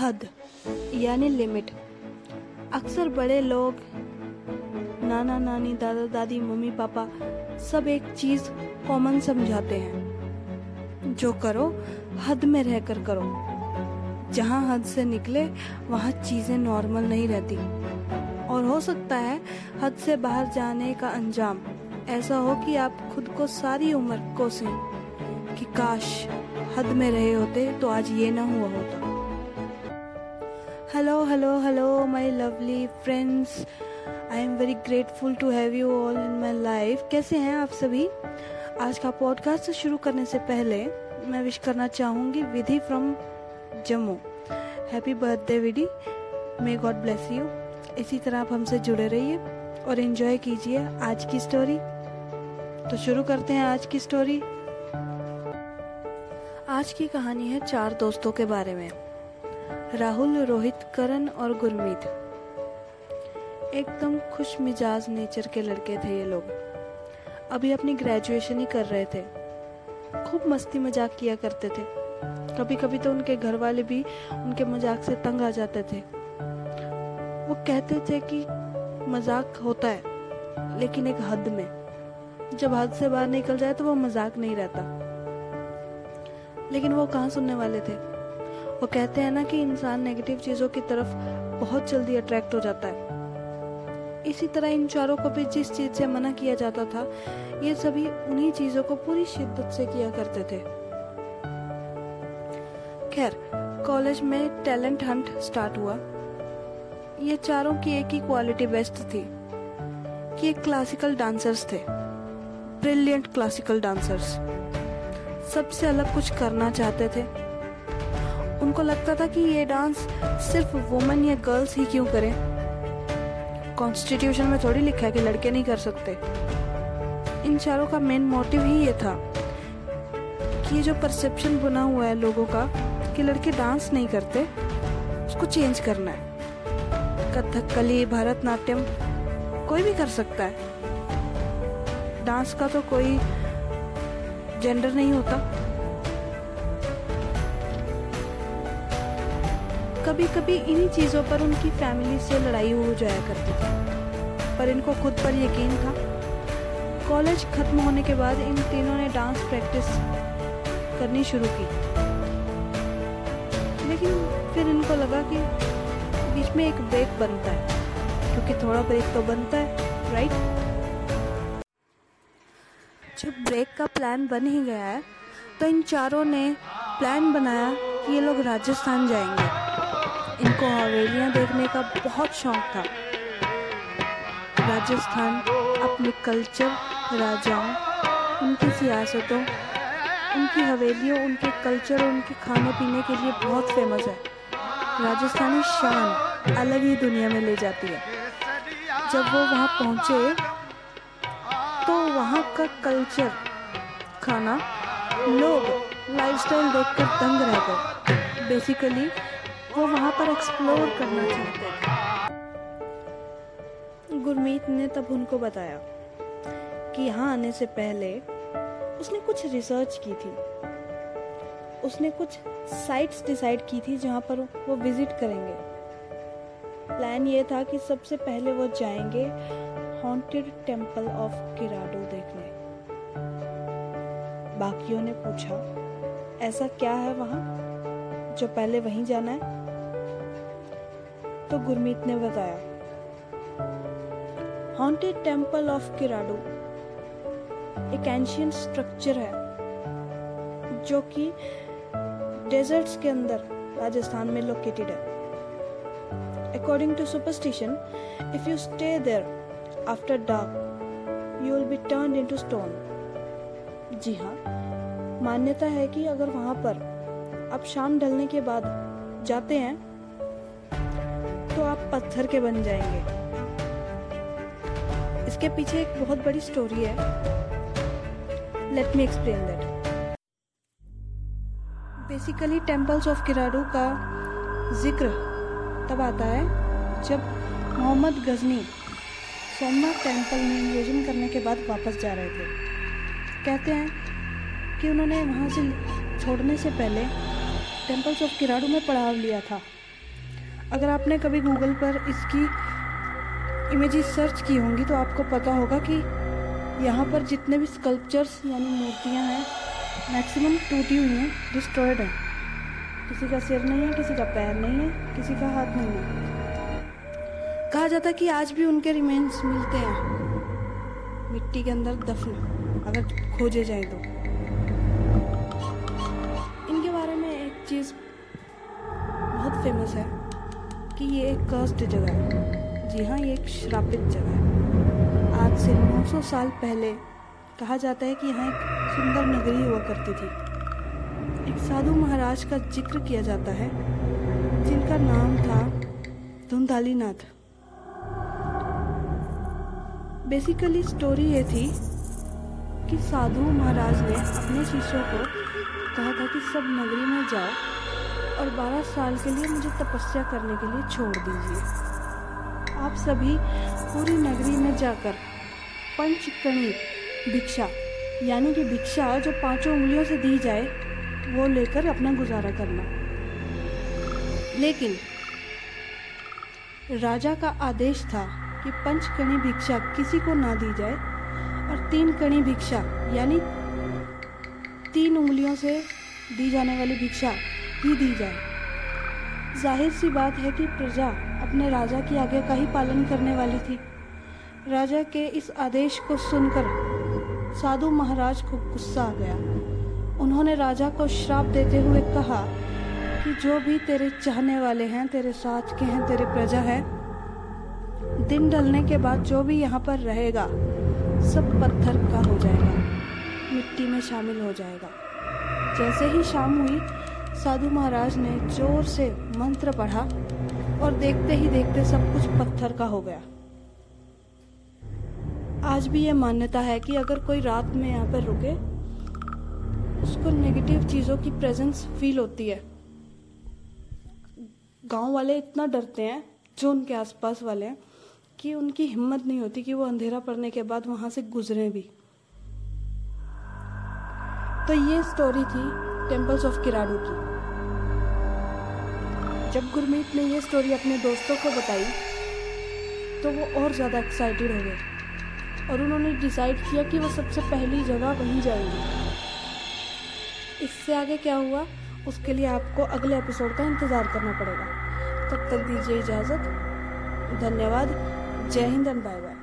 हद, यानी लिमिट। अक्सर बड़े लोग, नाना, नानी, दादा, दादी, मम्मी, पापा, सब एक चीज़ कॉमन समझाते हैं। जो करो, हद में रहकर करो। जहाँ हद से निकले, वहाँ चीज़ें नॉर्मल नहीं रहती। और हो सकता है, हद से बाहर जाने का अंजाम। ऐसा हो कि आप खुद को सारी उम्र कोसें कि काश, हद में रहे होते तो आज ये ना हुआ होता। Hello hello hello my lovely friends I am very grateful to have you all in my life कैसे हैं आप सभी? आज का पॉडकास्ट शुरू करने से पहले मैं विश करना चाहूँगी Vidhi from Jammu. Happy birthday Vidhi. May God bless you इसी तरह आप हमसे जुड़े रहिए और इन्जॉय कीजिए आज की स्टोरी तो शुरू करते हैं आज की स्टोरी आज की कहानी है चार दोस्तों के बारे में। राहुल, रोहित, करण और गुरमीत। एकदम खुश मिजाज नेचर के लड़के थे ये लोग। अभी अपनी ग्रेजुएशन ही कर रहे थे। खूब मस्ती मज़ाक किया करते थे। कभी कभी तो उनके घर वाले भी उनके मज़ाक से तंग आ जाते थे। वो कहते थे कि मज़ाक होता है, लेकिन एक हद में। जब हद से बाहर निकल जाए तो वो मज़ाक नहीं रहता। लेकिन वो कहाँ सुनने वाले थे? वो कहते हैं ना कि इंसान नेगेटिव चीज़ों की तरफ़ बहुत जल्दी अट्रैक्ट हो जाता है। इसी तरह इन चारों को भी जिस चीज़ से मना किया जाता था, ये सभी उन्हीं चीज़ों को पूरी शिद्दत से किया करते थे। खैर कॉलेज में टैलेंट हंट स्टार्ट हुआ। ये चारों की एक ही क्वालिटी बेस्ट थी कि एक क्लासिकल डांसर्स थे। ब्रिलियंट क्लासिकल डांसर्स सबसे अलग कुछ करना चाहते थे। उनको लगता था कि ये डांस सिर्फ़ वुमेन या गर्ल्स ही क्यों करें? कॉन्स्टिट्यूशन में थोड़ी लिखा है कि लड़के नहीं कर सकते। इन चारों का मेन मोटिव ही ये था कि ये जो परसेप्शन बना हुआ है लोगों का कि लड़के डांस नहीं करते, उसको चेंज करना है। कथक कथकली भरतनाट्यम, कोई भी कर सकता है। डांस का तो कोई जेंडर नहीं होता। कभी कभी इन्हीं चीज़ों पर उनकी फैमिली से लड़ाई हो जाया करती थी। पर इनको खुद पर यकीन था। कॉलेज खत्म होने के बाद इन तीनों ने डांस प्रैक्टिस करनी शुरू की। लेकिन फिर इनको लगा कि बीच में एक ब्रेक बनता है, क्योंकि थोड़ा ब्रेक तो बनता है राइट जब ब्रेक का प्लान बन ही गया है तो इन चारों ने प्लान बनाया कि ये लोग राजस्थान जाएँगे। इनको हवेलियाँ देखने का बहुत शौक था। राजस्थान, अपने कल्चर, राजाओं, उनकी सियासतों, उनकी हवेलियों, उनके कल्चर और उनके खाने पीने के लिए बहुत फ़ेमस है। राजस्थानी शान अलग ही दुनिया में ले जाती है। जब वो वहाँ पहुँचे तो वहाँ का कल्चर, खाना, लोग लाइफस्टाइल देखकर दंग रह गए। बेसिकली वो वहाँ पर एक्सप्लोर करना चाहते थे। गुरमीत ने तब उनको बताया कि यहाँ आने से पहले उसने कुछ रिसर्च की थी। उसने कुछ साइट्स डिसाइड की थी जहाँ पर वो विज़िट करेंगे। प्लान ये था कि सबसे पहले वो जाएँगे हॉन्टेड टेंपल ऑफ़ किराडो देखने। बाकियों ने पूछा, ऐसा क्या है वहाँ? जो पहले वहीं जाना है? तो गुरमीत ने बताया। हॉन्टेड टेंपल ऑफ़ किराडू एक एंशियंट स्ट्रक्चर है, जो कि डेजर्ट्स के अंदर राजस्थान में लोकेटेड है। According to superstition if you stay there after dark you will be turn into stone जी हाँ मान्यता है कि अगर वहाँ पर आप शाम ढलने के बाद जाते हैं तो आप पत्थर के बन जाएँगे। इसके पीछे एक बहुत बड़ी स्टोरी है। Let me explain that basically temples of Kiradu का ज़िक्र तब आता है जब मोहम्मद गजनी सोमनाथ टेंपल में इन्वेजन करने के बाद वापस जा रहे थे। कहते हैं कि उन्होंने वहाँ से छोड़ने से पहले टेम्पल्स ऑफ़ किराडू में पड़ाव लिया था। अगर आपने कभी गूगल पर इसकी इमेजेस सर्च की होंगी तो आपको पता होगा कि यहाँ पर जितने भी स्कल्पचर्स यानी मूर्तियाँ हैं मैक्सिमम टूटी हुई हैं डिस्ट्रॉयड हैं। किसी का सिर नहीं है, किसी का पैर नहीं है, किसी का हाथ नहीं है। कहा जाता है कि आज भी उनके रिमेन्स मिलते हैं। मिट्टी के अंदर दफन, अगर खोजे जाए तो। इनके बारे में एक चीज़ बहुत फ़ेमस है। कि ये एक कर्स्ड जगह है। जी हाँ ये एक श्रापित जगह है। आज से 900 साल पहले कहा जाता है कि यहाँ एक सुंदर नगरी हुआ करती थी। एक साधु महाराज का ज़िक्र किया जाता है, जिनका नाम था धुंधाली नाथ बेसिकली स्टोरी ये थी कि साधु महाराज ने अपने शिष्यों को कहा था कि सब नगरी में जाओ और 12 साल के लिए मुझे तपस्या करने के लिए छोड़ दीजिए। आप सभी पूरी नगरी में जाकर पंचकणी भिक्षा, यानी कि भिक्षा जो पाँचों उंगलियों से दी जाए, वो लेकर अपना गुजारा करना। लेकिन राजा का आदेश था कि पंचकणी भिक्षा किसी को ना दी जाए और तीन कणी भिक्षा, यानी तीन उंगलियों से दी जाने वाली भिक्षा ही दी जाए। ज़ाहिर सी बात है कि प्रजा अपने राजा की आज्ञा का ही पालन करने वाली थी। राजा के इस आदेश को सुनकर साधु महाराज को गुस्सा आ गया। उन्होंने राजा को श्राप देते हुए कहा कि जो भी तेरे चाहने वाले हैं, तेरे साथ के हैं, तेरे प्रजा है, दिन ढलने के बाद जो भी यहाँ पर रहेगा, सब पत्थर का हो जाएगा, मिट्टी में शामिल हो जाएगा। जैसे ही शाम हुई साधु महाराज ने ज़ोर से मंत्र पढ़ा और देखते ही देखते सब कुछ पत्थर का हो गया। आज भी ये मान्यता है कि अगर कोई रात में यहाँ पर रुके, उसको नेगेटिव चीज़ों की प्रेजेंस फील होती है। गाँव वाले इतना डरते हैं, जो उनके आसपास वाले हैं, कि उनकी हिम्मत नहीं होती कि वो अंधेरा पड़ने के बाद वहाँ से गुजरे भी। तो ये स्टोरी थी टेम्पल्स ऑफ़ किराडू की। जब गुरमीत ने यह स्टोरी अपने दोस्तों को बताई तो वो और ज़्यादा एक्साइटेड हो गए और उन्होंने डिसाइड किया कि वो सबसे पहली जगह वहीं जाएँगे। इससे आगे क्या हुआ, उसके लिए आपको अगले एपिसोड का इंतज़ार करना पड़ेगा। तब तक दीजिए इजाज़त। धन्यवाद। जय हिंद एंड बाय बाय